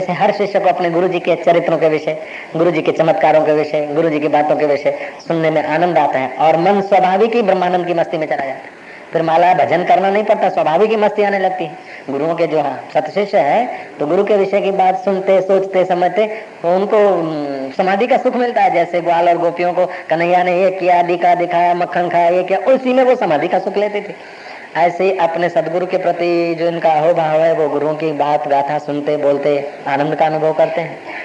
हर शिष्य को अपने गुरु जी के चरित्रों के विषय गुरु जी के चमत्कारों के विषय गुरु जी की बातों के विषय सुनने में आनंद आता है और मन स्वाभाविक ही ब्रह्मानंद की मस्ती में चला जाता है। फिर माला भजन करना नहीं पड़ता, स्वाभाविक ही मस्ती आने लगती है। गुरुओं के जो हाँ सत शिष्य है तो गुरु के विषय की बात सुनते, सोचते, समझते तो उनको समाधि का सुख मिलता है। जैसे ग्वाल और गोपियों को, कन्हैया ने ये किया दिखा दिखाया, मक्खन खाया, ये किया, उसी में वो समाधि का सुख लेते थे। ऐसे ही अपने सदगुरु के प्रति जो इनका अहोभाव है, वो गुरुओं की बात, गाथा सुनते, बोलते, आनंद का अनुभव करते हैं।